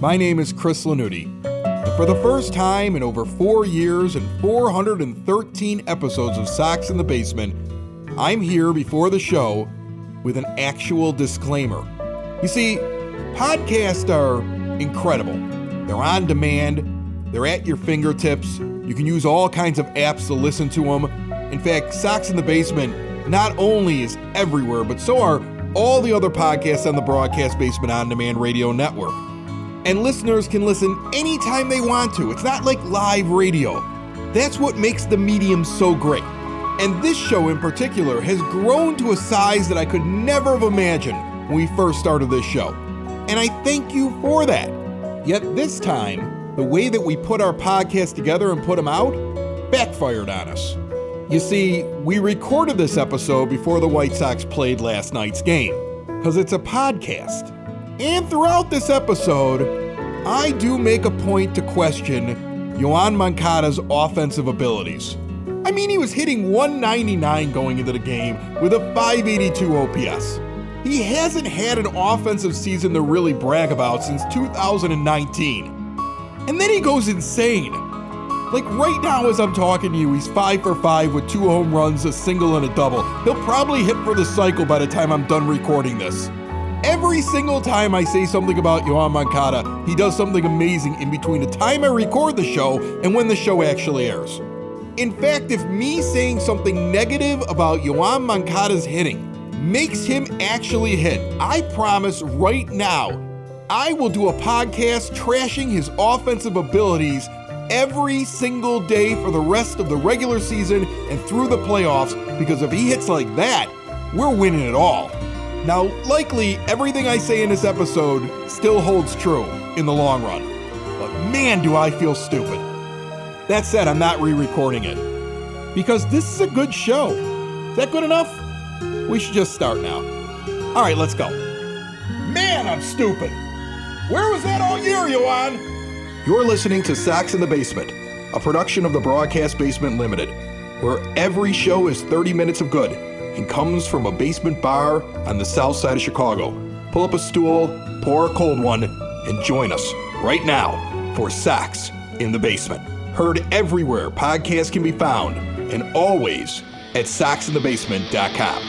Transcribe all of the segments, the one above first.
My name is Chris Lanuti. And for the first time in over four years and 413 episodes of Sox in the Basement, I'm here before the show with an actual disclaimer. You see, podcasts are incredible. They're on demand, they're at your fingertips. You can use all kinds of apps to listen to them. In fact, Sox in the Basement not only is everywhere, but so are all the other podcasts on the Broadcast Basement On Demand Radio Network and listeners can listen anytime they want to. It's not like live radio. That's what makes the medium so great. And this show in particular has grown to a size that I could never have imagined when we first started this show. And I thank you for that. Yet this time, the way that we put our podcast together and put them out backfired on us. You see, we recorded this episode before the White Sox played last night's game, because it's a podcast. And throughout this episode, I do make a point to question Yoan Moncada's offensive abilities. I mean, he was hitting 199 going into the game with a 582 OPS. He hasn't had an offensive season to really brag about since 2019. And then he goes insane. Like right now, as I'm talking to you, he's 5 for 5 with two home runs, a single, and a double. He'll probably hit for the cycle by the time I'm done recording this. Every single time I say something about Yoan Moncada, he does something amazing in between the time I record the show and when the show actually airs. In fact, if me saying something negative about Yoan Moncada's hitting makes him actually hit, I promise right now, I will do a podcast trashing his offensive abilities every single day for the rest of the regular season and through the playoffs because if he hits like that, we're winning it all. Now, likely everything I say in this episode still holds true in the long run, but man, do I feel stupid. That said, I'm not re recording it because this is a good show. Is that good enough? We should just start now. All right, let's go. Man, I'm stupid. Where was that all year, Yoan? You're listening to Sox in the Basement, a production of the Broadcast Basement Limited, where every show is 30 minutes of good and comes from a basement bar on the south side of Chicago. Pull up a stool, pour a cold one, and join us right now for Sox in the Basement. Heard everywhere podcasts can be found and always at soxinthebasement.com.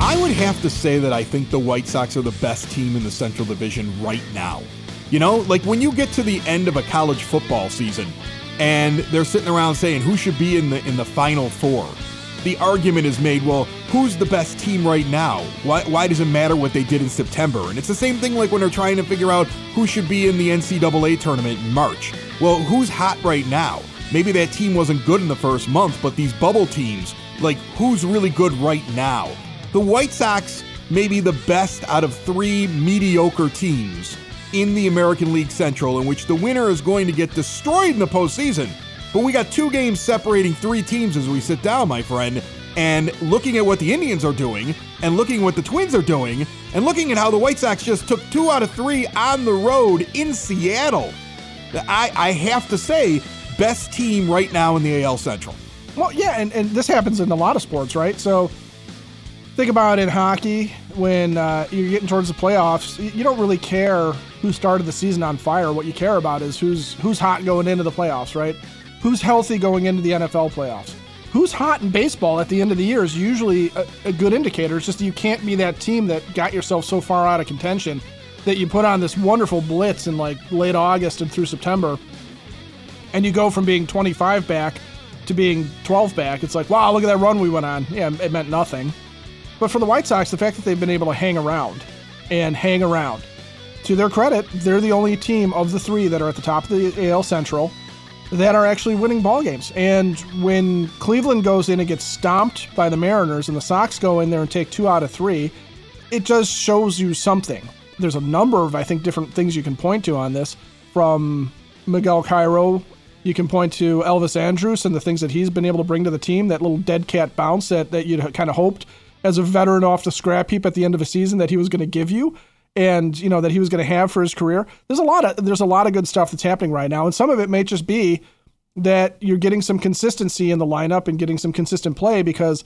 I would have to say that I think the White Sox are the best team in the Central Division right now. You know, like when you get to the end of a college football season and they're sitting around saying who should be in the in the final four. The argument is made, well, who's the best team right now? Why, why does it matter what they did in September? And it's the same thing like when they're trying to figure out who should be in the NCAA tournament in March. Well, who's hot right now? Maybe that team wasn't good in the first month, but these bubble teams, like who's really good right now? The White Sox may be the best out of three mediocre teams in the American League Central, in which the winner is going to get destroyed in the postseason. But we got two games separating three teams as we sit down, my friend. And looking at what the Indians are doing, and looking at what the Twins are doing, and looking at how the White Sox just took two out of three on the road in Seattle, I, I have to say, best team right now in the AL Central. Well, yeah, and, and this happens in a lot of sports, right? So think about in hockey when uh, you're getting towards the playoffs, you don't really care who started the season on fire. What you care about is who's who's hot going into the playoffs, right? Who's healthy going into the NFL playoffs? Who's hot in baseball at the end of the year is usually a, a good indicator. It's just you can't be that team that got yourself so far out of contention that you put on this wonderful blitz in like late August and through September, and you go from being 25 back to being 12 back. It's like, wow, look at that run we went on. Yeah, it meant nothing. But for the White Sox, the fact that they've been able to hang around and hang around, to their credit, they're the only team of the three that are at the top of the AL Central that are actually winning ball games. And when Cleveland goes in and gets stomped by the Mariners, and the Sox go in there and take two out of three, it just shows you something. There's a number of, I think, different things you can point to on this. From Miguel Cairo, you can point to Elvis Andrus and the things that he's been able to bring to the team. That little dead cat bounce that that you kind of hoped as a veteran off the scrap heap at the end of a season that he was going to give you and you know that he was going to have for his career. There's a lot of there's a lot of good stuff that's happening right now and some of it may just be that you're getting some consistency in the lineup and getting some consistent play because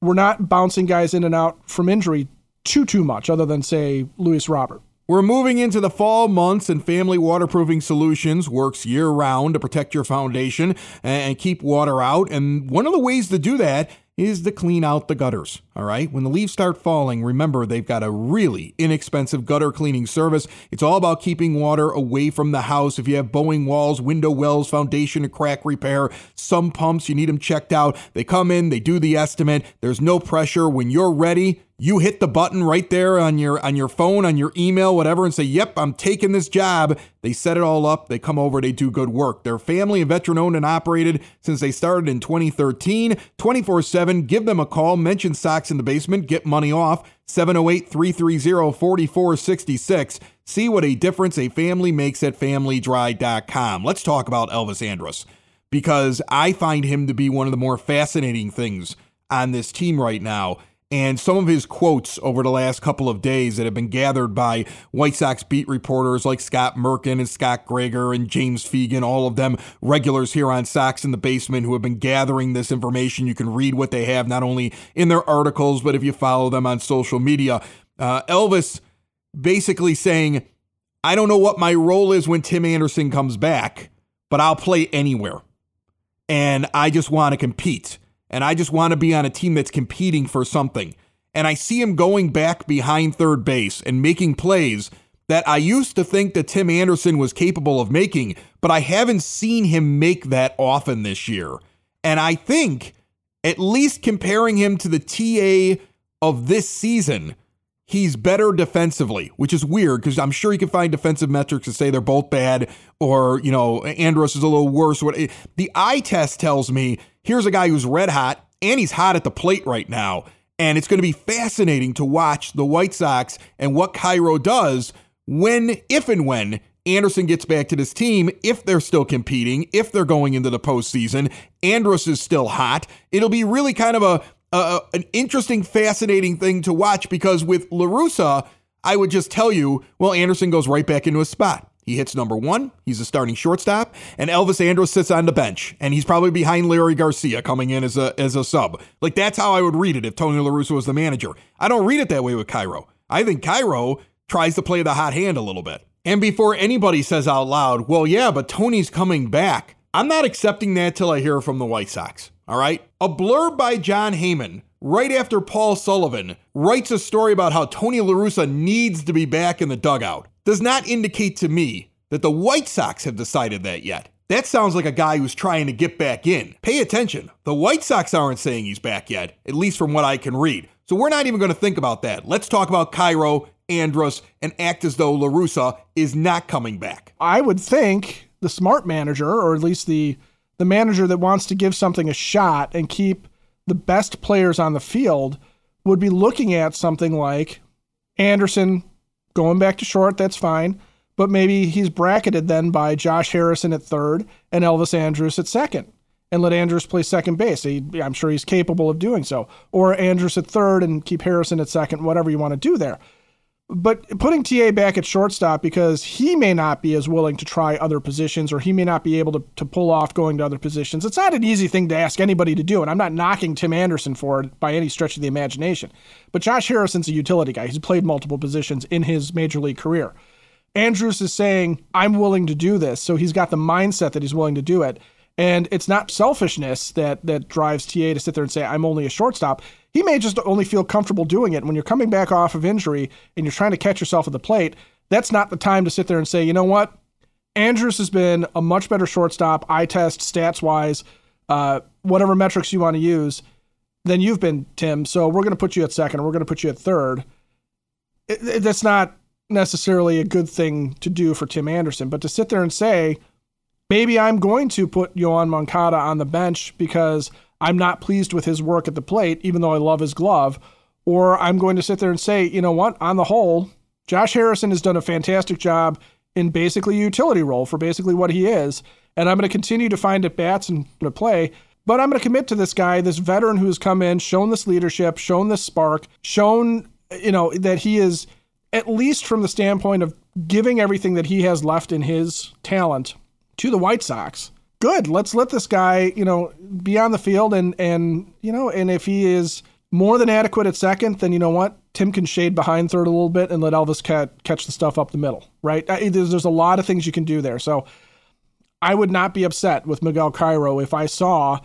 we're not bouncing guys in and out from injury too too much, other than say Luis Robert. We're moving into the fall months, and Family Waterproofing Solutions works year round to protect your foundation and keep water out. And one of the ways to do that is to clean out the gutters. All right. When the leaves start falling, remember they've got a really inexpensive gutter cleaning service. It's all about keeping water away from the house. If you have bowing walls, window wells, foundation and crack repair, sump pumps, you need them checked out. They come in, they do the estimate. There's no pressure. When you're ready, you hit the button right there on your on your phone on your email whatever and say yep i'm taking this job they set it all up. They come over. They do good work. They're family and veteran owned and operated since they started in 2013 24-7 give them a call. Mention Sox in the basement. Get money off. 708-330-4466 see what a difference a family makes at familydry.com let's talk about elvis andrus because i find him to be one of the more fascinating things on this team right now and some of his quotes over the last couple of days that have been gathered by White Sox beat reporters like Scott Merkin and Scott Gregor and James Fegan, all of them regulars here on Sox in the Basement who have been gathering this information. You can read what they have not only in their articles, but if you follow them on social media. Uh, Elvis basically saying, I don't know what my role is when Tim Anderson comes back, but I'll play anywhere. And I just want to compete and I just want to be on a team that's competing for something. And I see him going back behind third base and making plays that I used to think that Tim Anderson was capable of making, but I haven't seen him make that often this year. And I think, at least comparing him to the TA of this season, he's better defensively, which is weird because I'm sure you can find defensive metrics to say they're both bad or, you know, Andrus is a little worse. What The eye test tells me here's a guy who's red hot and he's hot at the plate right now. And it's going to be fascinating to watch the White Sox and what Cairo does when, if and when Anderson gets back to this team, if they're still competing, if they're going into the postseason, Andrus is still hot. It'll be really kind of a, a an interesting, fascinating thing to watch because with La Russa, I would just tell you, well, Anderson goes right back into his spot. He hits number one. He's a starting shortstop, and Elvis Andrus sits on the bench, and he's probably behind Leury Garcia coming in as a as a sub. Like that's how I would read it if Tony La Russa was the manager. I don't read it that way with Cairo. I think Cairo tries to play the hot hand a little bit. And before anybody says out loud, "Well, yeah, but Tony's coming back," I'm not accepting that till I hear from the White Sox. All right, a blurb by Jon Heyman right after Paul Sullivan writes a story about how Tony La Russa needs to be back in the dugout does not indicate to me that the White Sox have decided that yet. That sounds like a guy who's trying to get back in. Pay attention. The White Sox aren't saying he's back yet, at least from what I can read. So we're not even going to think about that. Let's talk about Cairo, Andrus, and act as though La Russa is not coming back. I would think the smart manager, or at least the the manager that wants to give something a shot and keep the best players on the field, would be looking at something like Anderson, going back to short, that's fine. But maybe he's bracketed then by Josh Harrison at third and Elvis Andrus at second. And let Andrus play second base. He, I'm sure he's capable of doing so. Or Andrus at third and keep Harrison at second, whatever you want to do there. But putting TA back at shortstop because he may not be as willing to try other positions or he may not be able to, to pull off going to other positions. It's not an easy thing to ask anybody to do, and I'm not knocking Tim Anderson for it by any stretch of the imagination. But Josh Harrison's a utility guy. He's played multiple positions in his major league career. Andrus is saying, I'm willing to do this. So he's got the mindset that he's willing to do it. And it's not selfishness that that drives TA to sit there and say, I'm only a shortstop. He may just only feel comfortable doing it. When you're coming back off of injury and you're trying to catch yourself at the plate, that's not the time to sit there and say, you know what? Andrus has been a much better shortstop, eye test, stats wise, uh, whatever metrics you want to use, than you've been, Tim. So we're going to put you at second, we're going to put you at third. It, it, that's not necessarily a good thing to do for Tim Anderson, but to sit there and say, maybe I'm going to put Yoan Moncada on the bench because I'm not pleased with his work at the plate, even though I love his glove. Or I'm going to sit there and say, you know what, on the whole, Josh Harrison has done a fantastic job in basically utility role for basically what he is. And I'm going to continue to find at bats and to play. But I'm going to commit to this guy, this veteran who's come in, shown this leadership, shown this spark, shown, you know, that he is, at least from the standpoint of giving everything that he has left in his talent to the White Sox good. Let's let this guy, you know, be on the field and and you know, and if he is more than adequate at second, then you know what? Tim can shade behind third a little bit and let Elvis catch the stuff up the middle, right? There's, there's a lot of things you can do there. So I would not be upset with Miguel Cairo if I saw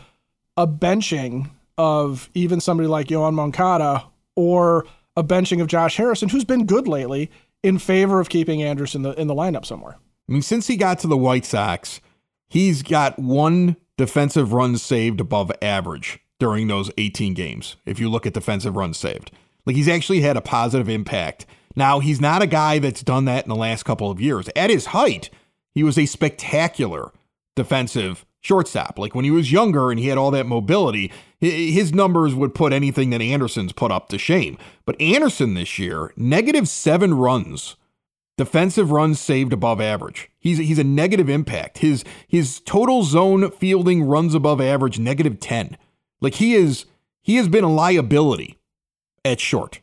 a benching of even somebody like Yoan Moncada or a benching of Josh Harrison, who's been good lately, in favor of keeping Anderson in the, in the lineup somewhere. I mean, since he got to the White Sox, he's got one defensive runs saved above average during those 18 games. If you look at defensive runs saved, like he's actually had a positive impact. Now, he's not a guy that's done that in the last couple of years. At his height, he was a spectacular defensive shortstop. Like when he was younger and he had all that mobility, his numbers would put anything that Anderson's put up to shame. But Anderson this year, negative seven runs defensive runs saved above average. He's he's a negative impact. His his total zone fielding runs above average negative 10. Like he is he has been a liability at short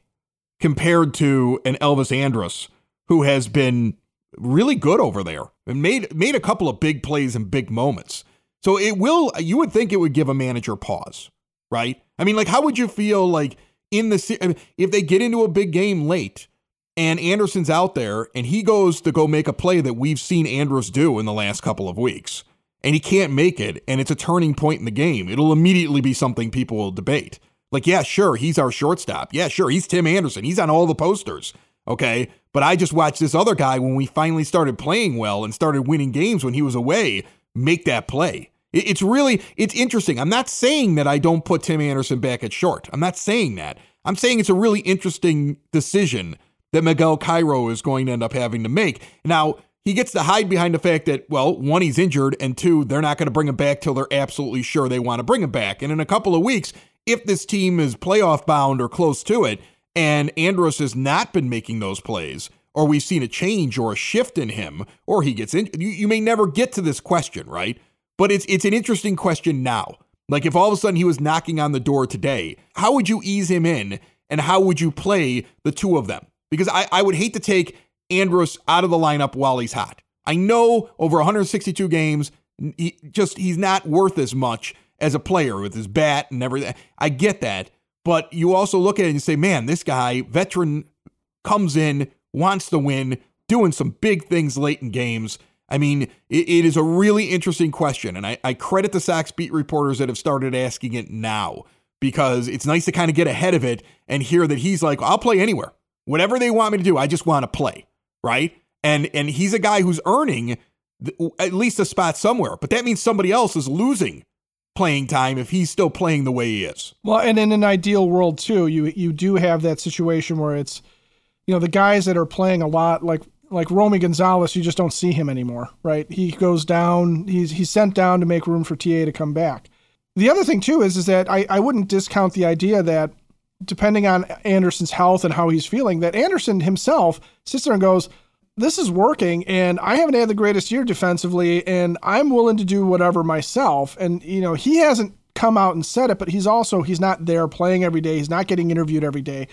compared to an Elvis Andrus who has been really good over there and made made a couple of big plays and big moments. So it will you would think it would give a manager pause, right? I mean like how would you feel like in the if they get into a big game late and Anderson's out there and he goes to go make a play that we've seen Andrus do in the last couple of weeks and he can't make it and it's a turning point in the game, it'll immediately be something people will debate. Like, yeah, sure, he's our shortstop. Yeah, sure, he's Tim Anderson. He's on all the posters. Okay. But I just watched this other guy when we finally started playing well and started winning games when he was away make that play. It's really it's interesting. I'm not saying that I don't put Tim Anderson back at short. I'm not saying that. I'm saying it's a really interesting decision that Miguel Cairo is going to end up having to make. Now, he gets to hide behind the fact that, well, one, he's injured, and two, they're not going to bring him back till they're absolutely sure they want to bring him back. And in a couple of weeks, if this team is playoff bound or close to it, and Andrus has not been making those plays, or we've seen a change or a shift in him, or he gets in, you, you may never get to this question, right? But it's it's an interesting question now. Like if all of a sudden he was knocking on the door today, how would you ease him in, and how would you play the two of them? Because I, I would hate to take Andrus out of the lineup while he's hot. I know over 162 games, he just he's not worth as much as a player with his bat and everything. I get that, but you also look at it and say, man, this guy, veteran, comes in, wants to win, doing some big things late in games. I mean, it, it is a really interesting question, and I, I credit the Sox beat reporters that have started asking it now because it's nice to kind of get ahead of it and hear that he's like, I'll play anywhere. Whatever they want me to do, I just want to play, right? And and he's a guy who's earning at least a spot somewhere, but that means somebody else is losing playing time if he's still playing the way he is. Well, and in an ideal world too, you you do have that situation where it's you know the guys that are playing a lot like like Romy Gonzalez, you just don't see him anymore, right? He goes down, he's he's sent down to make room for TA to come back. The other thing too is is that I, I wouldn't discount the idea that depending on Anderson's health and how he's feeling, that Anderson himself sits there and goes, This is working, and I haven't had the greatest year defensively, and I'm willing to do whatever myself. And, you know, he hasn't come out and said it, but he's also he's not there playing every day. He's not getting interviewed every day.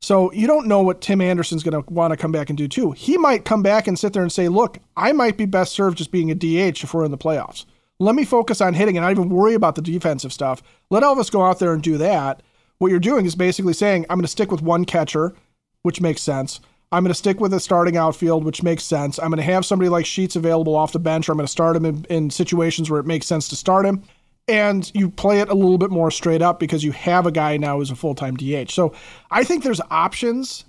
So you don't know what Tim Anderson's going to want to come back and do too. He might come back and sit there and say, "Look, I might be best served just being a DH if we're in the playoffs. Let me focus on hitting and not even worry about the defensive stuff. Let Elvis go out there and do that." What you're doing is basically saying, I'm going to stick with one catcher, which makes sense. I'm going to stick with a starting outfield, which makes sense. I'm going to have somebody like Sheets available off the bench, or I'm going to start him in, in situations where it makes sense to start him. And you play it a little bit more straight up because you have a guy now who's a full time DH. So I think there's options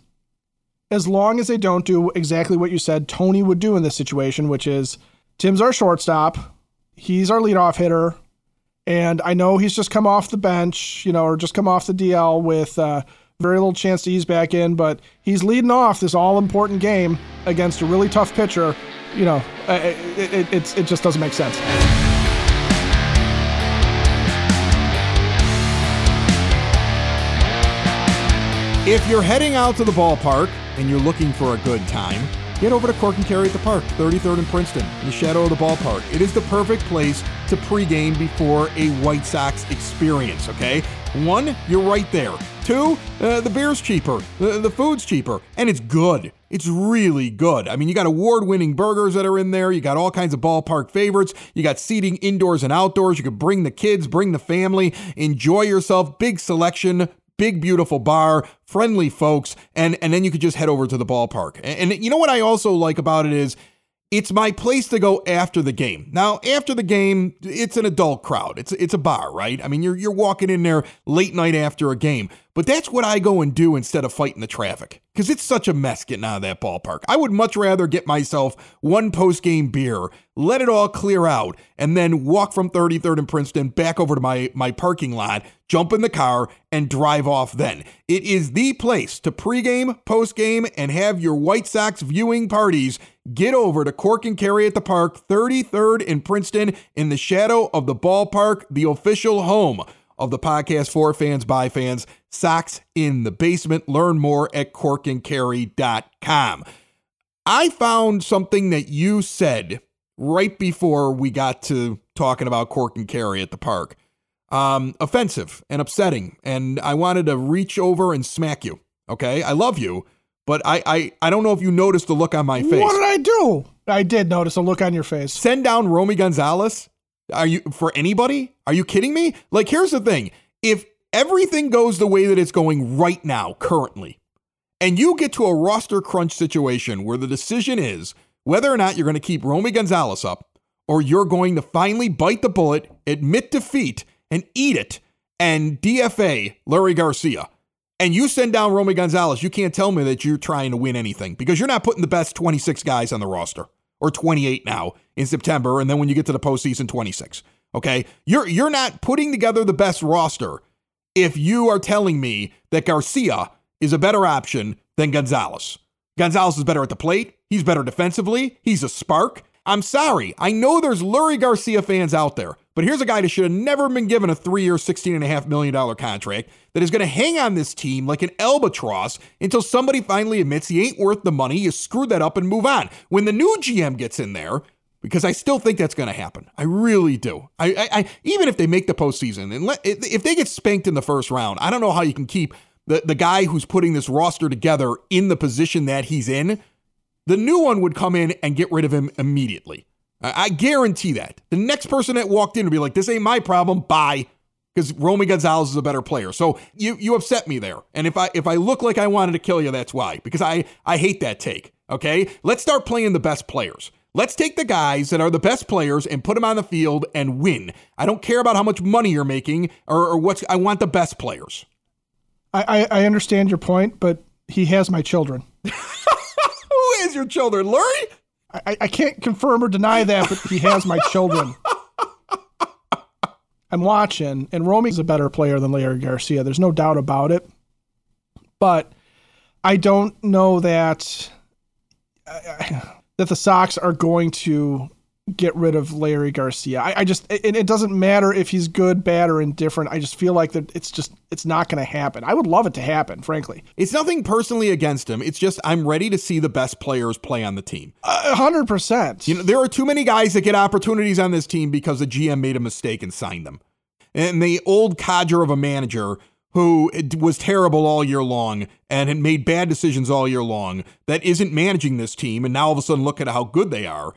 as long as they don't do exactly what you said Tony would do in this situation, which is Tim's our shortstop, he's our leadoff hitter, and I know he's just come off the bench, you know, or just come off the DL with uh, very little chance to ease back in, but he's leading off this all important game against a really tough pitcher. You know, it, it, it, it just doesn't make sense. If you're heading out to the ballpark and you're looking for a good time, Get over to Cork and Kerry at the park, 33rd and Princeton, in the shadow of the ballpark. It is the perfect place to pregame before a White Sox experience, okay? One, you're right there. Two, uh, the beer's cheaper, the, the food's cheaper, and it's good. It's really good. I mean, you got award winning burgers that are in there. You got all kinds of ballpark favorites. You got seating indoors and outdoors. You can bring the kids, bring the family, enjoy yourself. Big selection, big, beautiful bar, friendly folks, and and then you could just head over to the ballpark. And, and you know what I also like about it is it's my place to go after the game. Now, after the game, it's an adult crowd. It's it's a bar, right? I mean, you're you're walking in there late night after a game. But that's what I go and do instead of fighting the traffic. Because it's such a mess getting out of that ballpark. I would much rather get myself one post game beer, let it all clear out, and then walk from 33rd and Princeton back over to my, my parking lot, jump in the car, and drive off then. It is the place to pregame, postgame, and have your White Sox viewing parties. Get over to Cork and Kerry at the Park, 33rd in Princeton, in the shadow of the ballpark, the official home of the podcast for fans by fans. Sox in the basement. Learn more at corkandkerry.com. I found something that you said right before we got to talking about Cork and Kerry at the park. Um, offensive and upsetting. And I wanted to reach over and smack you. Okay. I love you, but I, I, I don't know if you noticed the look on my face. What did I do? I did notice a look on your face. Send down Romy Gonzalez. Are you for anybody? Are you kidding me? Like, here's the thing. If everything goes the way that it's going right now, currently, and you get to a roster crunch situation where the decision is whether or not you're going to keep Romy Gonzalez up or you're going to finally bite the bullet, admit defeat, and eat it and DFA Leury Garcia, and you send down Romy Gonzalez, you can't tell me that you're trying to win anything because you're not putting the best 26 guys on the roster or 28 now in September, and then when you get to the postseason, 26. Okay, you're you're not putting together the best roster if you are telling me that Garcia is a better option than Gonzalez. Gonzalez is better at the plate. He's better defensively. He's a spark. I'm sorry. I know there's Leury Garcia fans out there, but here's a guy that should have never been given a three year, $16.5 million contract that is going to hang on this team like an albatross until somebody finally admits he ain't worth the money. You screw that up and move on. When the new GM gets in there, because I still think that's going to happen. I really do. I, I, I, even if they make the postseason and let, if they get spanked in the first round, I don't know how you can keep the, the guy who's putting this roster together in the position that he's in the new one would come in and get rid of him immediately. I guarantee that. The next person that walked in would be like, this ain't my problem. Bye. Because Romy Gonzalez is a better player. So you you upset me there. And if I if I look like I wanted to kill you, that's why. Because I I hate that take. Okay? Let's start playing the best players. Let's take the guys that are the best players and put them on the field and win. I don't care about how much money you're making or, or what's I want the best players. I, I, I understand your point, but he has my children. is your children, Leury? I, I can't confirm or deny that, but he has my children. I'm watching, and Romy's a better player than Leury Garcia. There's no doubt about it. But I don't know that uh, that the Sox are going to get rid of Leury Garcia. I, I just it, it, doesn't matter if he's good, bad, or indifferent. I just feel like that it's just it's not going to happen. I would love it to happen, frankly. It's nothing personally against him. It's just I'm ready to see the best players play on the team. hundred percent. You know there are too many guys that get opportunities on this team because the GM made a mistake and signed them, and the old codger of a manager who eh, was terrible all year long and had made bad decisions all year long that isn't managing this team and now all of a sudden look at how good they are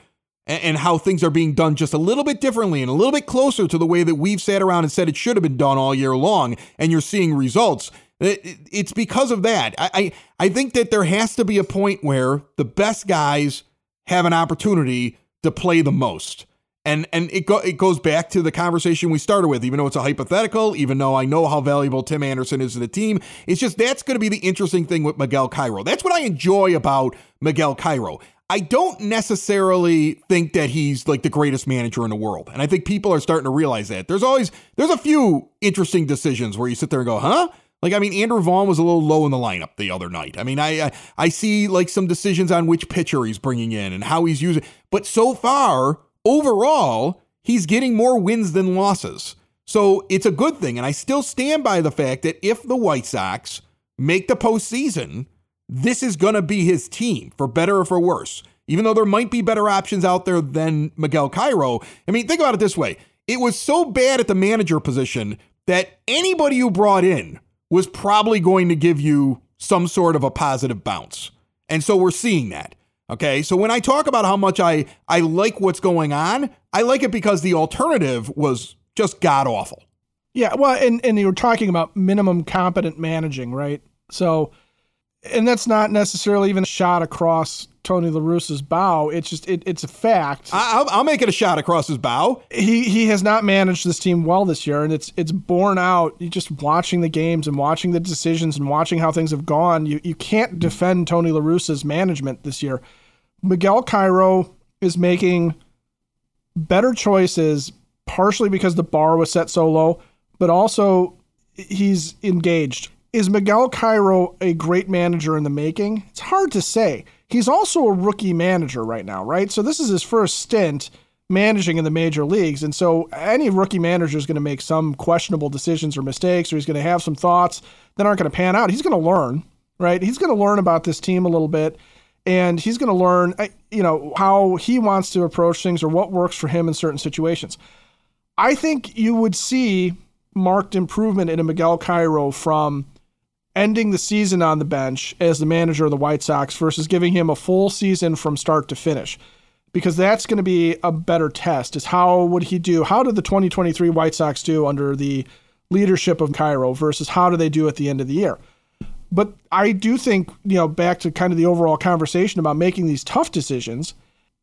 and, how things are being done just a little bit differently and a little bit closer to the way that we've sat around and said it should have been done all year long, and you're seeing results. It's because of that. I, I, I think that there has to be a point where the best guys have an opportunity to play the most. And and it go, it goes back to the conversation we started with, even though it's a hypothetical, even though I know how valuable Tim Anderson is to the team. It's just that's going to be the interesting thing with Miguel Cairo. That's what I enjoy about Miguel Cairo. I don't necessarily think that he's like the greatest manager in the world. And I think people are starting to realize that. There's always there's a few interesting decisions where you sit there and go, "Huh?" Like I mean, Andrew Vaughn was a little low in the lineup the other night. I mean, I, I I, see like some decisions on which pitcher he's bringing in and how he's using. But so far, overall, he's getting more wins than losses. So it's a good thing. And I still stand by the fact that if the White Sox make the postseason, this is going to be his team, for better or for worse. Even though there might be better options out there than Miguel Cairo. I mean, think about it this way it was so bad at the manager position that anybody you brought in was probably going to give you some sort of a positive bounce. And so we're seeing that. Okay. So when I talk about how much I, I like what's going on, I like it because the alternative was just god awful. Yeah, well, and and you were talking about minimum competent managing, right? So, and that's not necessarily even a shot across Tony La Russa's bow. It's just it, it's a fact. I, will I'll make it a shot across his bow. He he has not managed this team well this year, and it's it's borne out. You just watching the games and watching the decisions and watching how things have gone. You you can't defend Tony La Russa's management this year. Miguel Cairo is making better choices, partially because the bar was set so low, but also he's engaged. Is Miguel Cairo a great manager in the making? It's hard to say. He's also a rookie manager right now, right? So this is his first stint managing in the major leagues. And so any rookie manager is going to make some questionable decisions or mistakes, or he's going to have some thoughts that aren't going to pan out. He's going to learn, right? He's going to learn about this team a little bit and he's going to learn, uh, you know, how he wants to approach things or what works for him in certain situations. I think you would see marked improvement in a Miguel Cairo from ending the season on the bench as the manager of the White Sox versus giving him a full season from start to finish. Because that's going to be a better test is how would he do? How did the 2023 White Sox do under the leadership of Cairo versus how do they do at the end of the year? But I do think, you know, back to kind of the overall conversation about making these tough decisions,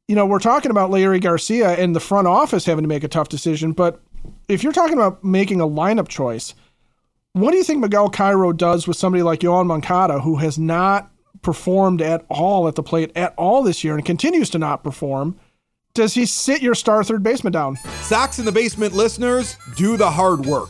you know, we're talking about Leury Garcia and the front office having to make a tough decision. But if you're talking about making a lineup choice, what do you think Miguel Cairo does with somebody like Yoan Moncada, who has not performed at all at the plate at all this year and continues to not perform? Does he sit your star third baseman down? Sox in the Basement listeners, do the hard work.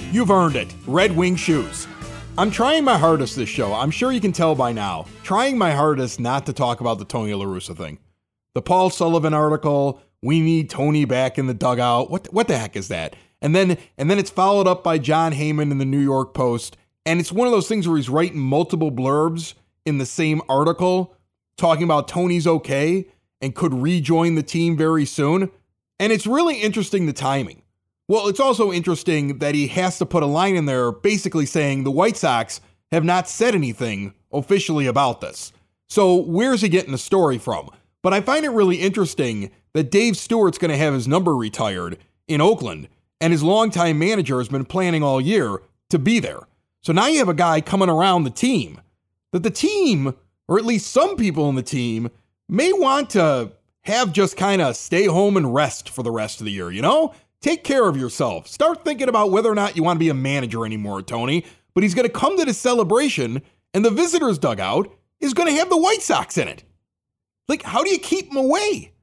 You've earned it. Red Wing Shoes. I'm trying my hardest this show. I'm sure you can tell by now. Trying my hardest not to talk about the Tony La Russa thing. The Paul Sullivan article, we need Tony back in the dugout. What what the heck is that? And then and then it's followed up by Jon Heyman in the New York Post. And it's one of those things where he's writing multiple blurbs in the same article talking about Tony's okay and could rejoin the team very soon. And it's really interesting the timing. Well, it's also interesting that he has to put a line in there basically saying the White Sox have not said anything officially about this. So, where's he getting the story from? But I find it really interesting that Dave Stewart's going to have his number retired in Oakland, and his longtime manager has been planning all year to be there. So now you have a guy coming around the team that the team, or at least some people in the team, may want to have just kind of stay home and rest for the rest of the year, you know? Take care of yourself. Start thinking about whether or not you want to be a manager anymore, Tony. But he's going to come to the celebration, and the visitors' dugout is going to have the White Sox in it. Like, how do you keep them away?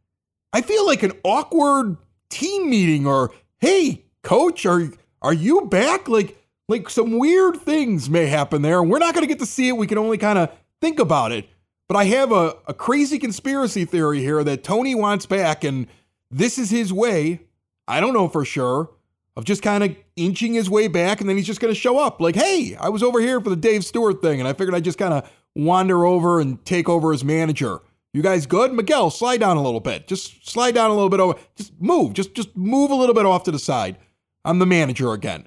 I feel like an awkward team meeting, or hey, coach, are are you back? Like, like some weird things may happen there, we're not going to get to see it. We can only kind of think about it. But I have a, a crazy conspiracy theory here that Tony wants back, and this is his way I don't know for sure, of just kind of inching his way back and then he's just going to show up like, hey, I was over here for the Dave Stewart thing and I figured I'd just kind of wander over and take over as manager. You guys good? Miguel, slide down a little bit. Just slide down a little bit over. Just move. Just just move a little bit off to the side. I'm the manager again.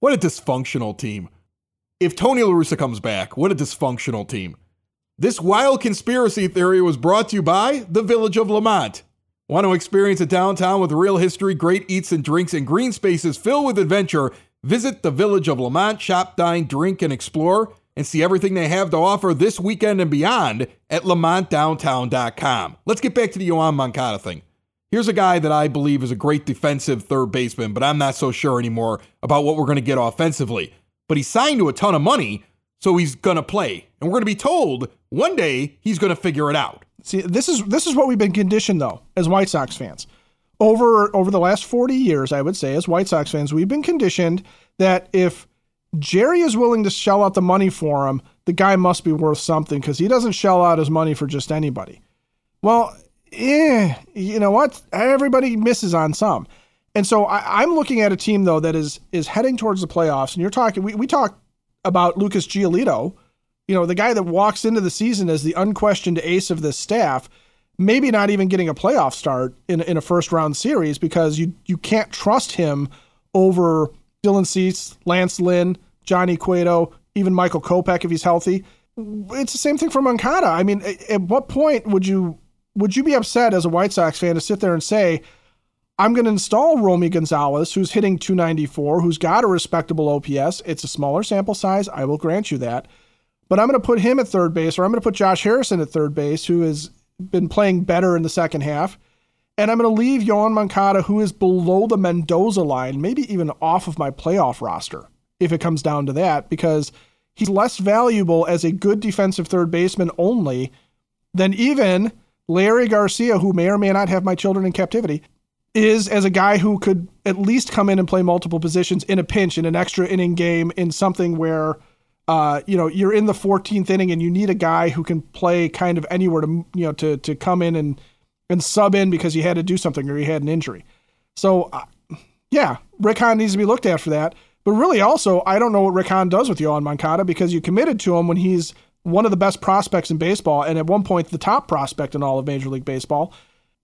What a dysfunctional team. If Tony La Russa comes back, what a dysfunctional team. This wild conspiracy theory was brought to you by the Village of Lemont. Want to experience a downtown with real history, great eats and drinks, and green spaces filled with adventure? Visit the village of Lemont, shop, dine, drink, and explore, and see everything they have to offer this weekend and beyond at LemontDowntown.com. Let's get back to the Yoan Moncada thing. Here's a guy that I believe is a great defensive third baseman, but I'm not so sure anymore about what we're going to get offensively. But he's signed to a ton of money, so he's going to play. And we're going to be told one day he's going to figure it out. See, this is this is what we've been conditioned though as White Sox fans. Over over the last 40 years, I would say as White Sox fans, we've been conditioned that if Jerry is willing to shell out the money for him, the guy must be worth something because he doesn't shell out his money for just anybody. Well, eh, you know what? Everybody misses on some. And so I, am looking at a team though that is is heading towards the playoffs. And you're talking, we, we talk about Lucas Giolito, you know, the guy that walks into the season as the unquestioned ace of this staff, maybe not even getting a playoff start in, in a first round series because you you can't trust him over Dylan Cease, Lance Lynn, Johnny Cueto, even Michael Kopech if he's healthy. It's the same thing for Moncada. I mean, at what point would you would you be upset as a White Sox fan to sit there and say, I'm going to install Romy Gonzalez, who's hitting 294, who's got a respectable OPS. It's a smaller sample size. I will grant you that. But I'm going to put him at third base, or I'm going to put Josh Harrison at third base, who has been playing better in the second half. And I'm going to leave Yoan Moncada, who is below the Mendoza line, maybe even off of my playoff roster, if it comes down to that, because he's less valuable as a good defensive third baseman only than even Leury Garcia, who may or may not have my children in captivity, is as a guy who could at least come in and play multiple positions in a pinch, in an extra inning game, in something where, uh, you know, you're in the 14th inning and you need a guy who can play kind of anywhere to, you know, to to come in and and sub in because he had to do something or he had an injury. So, uh, yeah, Rick Hahn needs to be looked at for that. But really, also, I don't know what Rick Hahn does with Yoan Moncada because you committed to him when he's one of the best prospects in baseball, and at one point the top prospect in all of Major League Baseball.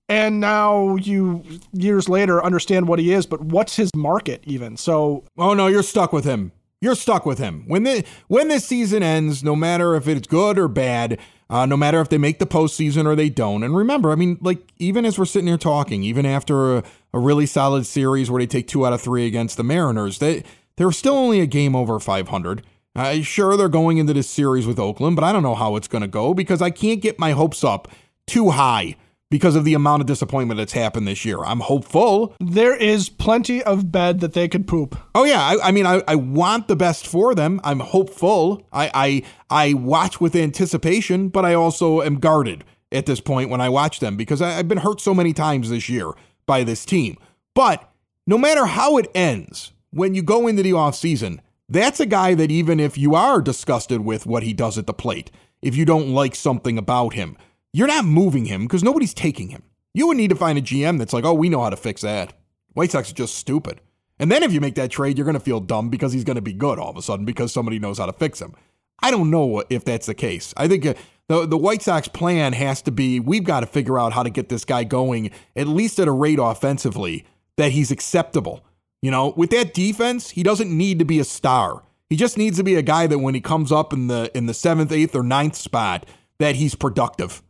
And now you years later understand what he is, but what's his market even? So Oh no, you're stuck with him. You're stuck with him. When the when this season ends, no matter if it's good or bad, uh, no matter if they make the postseason or they don't. And remember, I mean, like even as we're sitting here talking, even after a, a really solid series where they take two out of three against the Mariners, they they're still only a game over 500. Uh, sure, they're going into this series with Oakland, but I don't know how it's going to go because I can't get my hopes up too high because of the amount of disappointment that's happened this year. I'm hopeful. There is plenty of bed that they could poop. Oh yeah, I, I mean, I, I want the best for them. I'm hopeful. I, I I watch with anticipation, but I also am guarded at this point when I watch them because I, I've been hurt so many times this year by this team. But no matter how it ends, when you go into the offseason, that's a guy that even if you are disgusted with what he does at the plate, if you don't like something about him, you're not moving him because nobody's taking him. You would need to find a GM that's like, oh, we know how to fix that. White Sox are just stupid. And then if you make that trade, you're going to feel dumb because he's going to be good all of a sudden because somebody knows how to fix him. I don't know if that's the case. I think uh, the the White Sox plan has to be we've got to figure out how to get this guy going at least at a rate offensively that he's acceptable. You know, with that defense, he doesn't need to be a star. He just needs to be a guy that when he comes up in the in the seventh, eighth, or ninth spot, that he's productive.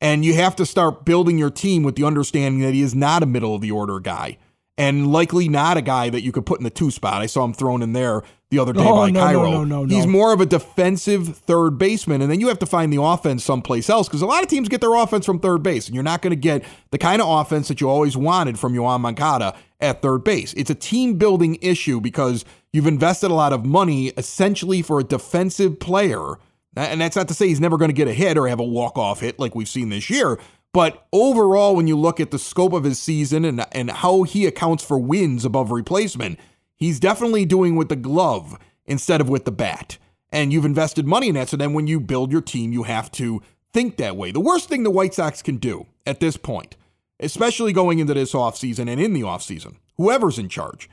And you have to start building your team with the understanding that he is not a middle of the order guy. And likely not a guy that you could put in the two spot. I saw him thrown in there the other day oh, by no, Cairo. No, no, no, He's more of a defensive third baseman, and then you have to find the offense someplace else because a lot of teams get their offense from third base, and you're not going to get the kind of offense that you always wanted from Yoan Moncada at third base. It's a team building issue because you've invested a lot of money essentially for a defensive player. And that's not to say he's never going to get a hit or have a walk off hit like we've seen this year. But overall, when you look at the scope of his season and, and how he accounts for wins above replacement, he's definitely doing with the glove instead of with the bat. And you've invested money in that. So then when you build your team, you have to think that way. The worst thing the White Sox can do at this point especially going into this offseason and in the offseason, whoever's in charge,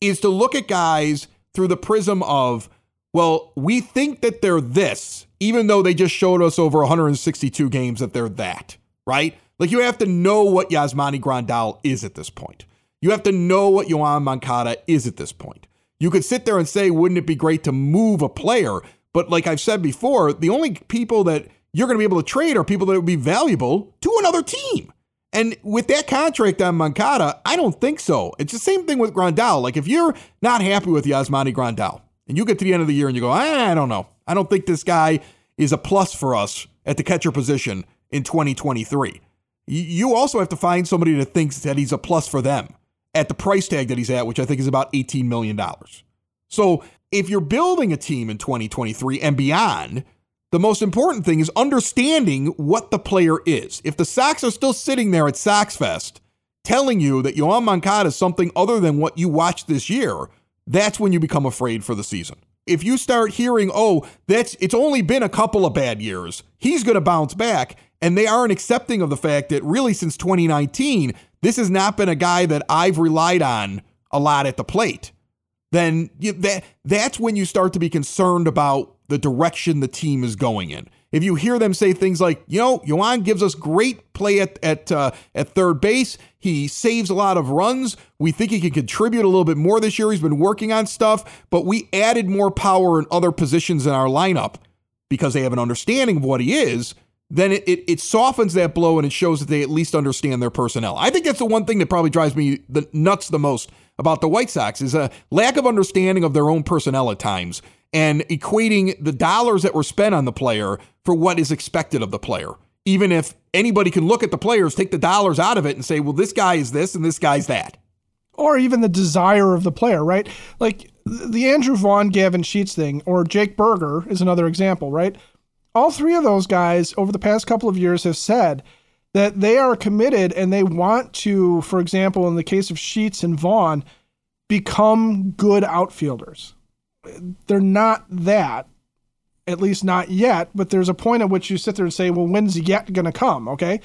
is to look at guys through the prism of, well, we think that they're this, even though they just showed us over 162 games that they're that, right? Like you have to know what Yasmani Grandal is at this point. You have to know what Yoan Moncada is at this point. You could sit there and say, wouldn't it be great to move a player? But like I've said before, the only people that you're going to be able to trade are people that would be valuable to another team. And with that contract on Moncada, I don't think so. It's the same thing with Grandal. Like if you're not happy with Yasmani Grandal and you get to the end of the year and you go, eh, I don't know. I don't think this guy is a plus for us at the catcher position in 2023. you also have to find somebody that thinks that he's a plus for them at the price tag that he's at, which I think is about $18 million. So if you're building a team in 2023 and beyond, the most important thing is understanding what the player is. If the Sox are still sitting there at Sox Fest telling you that Yoan Moncada is something other than what you watched this year, that's when you become afraid for the season. If you start hearing, oh, that's it's only been a couple of bad years, he's going to bounce back, and they aren't accepting of the fact that really since 2019, this has not been a guy that I've relied on a lot at the plate, then you, that that's when you start to be concerned about the direction the team is going in. If you hear them say things like, you know, Yoan gives us great play at at uh, at third base, he saves a lot of runs. We think he can contribute a little bit more this year. He's been working on stuff, but we added more power in other positions in our lineup because they have an understanding of what he is. Then it, it, it softens that blow and it shows that they at least understand their personnel. I think that's the one thing that probably drives me the nuts the most about the White Sox is a lack of understanding of their own personnel at times and equating the dollars that were spent on the player for what is expected of the player even if anybody can look at the players, take the dollars out of it, and say, well, this guy is this and this guy's that. Or even the desire of the player, right? Like the Andrew Vaughn, Gavin Sheets thing, or Jake Burger is another example, right? All three of those guys over the past couple of years have said that they are committed and they want to, for example, in the case of Sheets and Vaughn, become good outfielders. They're not that at least not yet, but there's a point at which you sit there and say, well, when's yet going to come? Okay.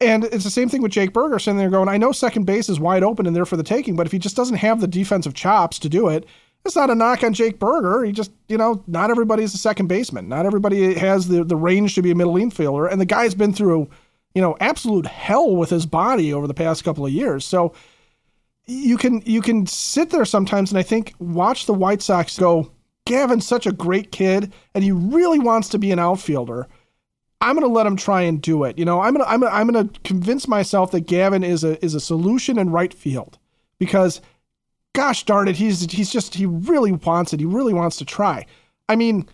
And it's the same thing with Jake Burger sitting there going, I know second base is wide open and there for the taking, but if he just doesn't have the defensive chops to do it, it's not a knock on Jake Burger. He just, you know, not everybody's a second baseman. Not everybody has the, the range to be a middle infielder. And the guy's been through, you know, absolute hell with his body over the past couple of years. So you can you can sit there sometimes and I think watch the White Sox go, Gavin's such a great kid and he really wants to be an outfielder. I'm going to let him try and do it. You know, I'm going to I'm gonna, I'm going to convince myself that Gavin is a is a solution in right field because gosh darn it, he's he's just he really wants it. He really wants to try. I mean,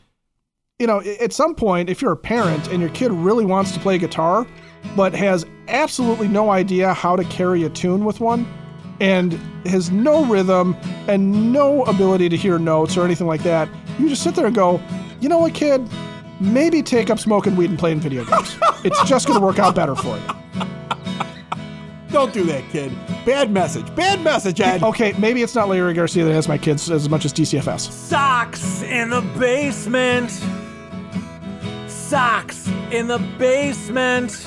you know, at some point if you're a parent and your kid really wants to play guitar but has absolutely no idea how to carry a tune with one, and has no rhythm and no ability to hear notes or anything like that, you just sit there and go, you know what, kid? Maybe take up smoking weed and playing video games. it's just going to work out better for you. Don't do that, kid. Bad message. Bad message, Ed. Okay, maybe it's not Leury Garcia that has my kids as much as DCFS. Sox in the basement. Sox in the basement.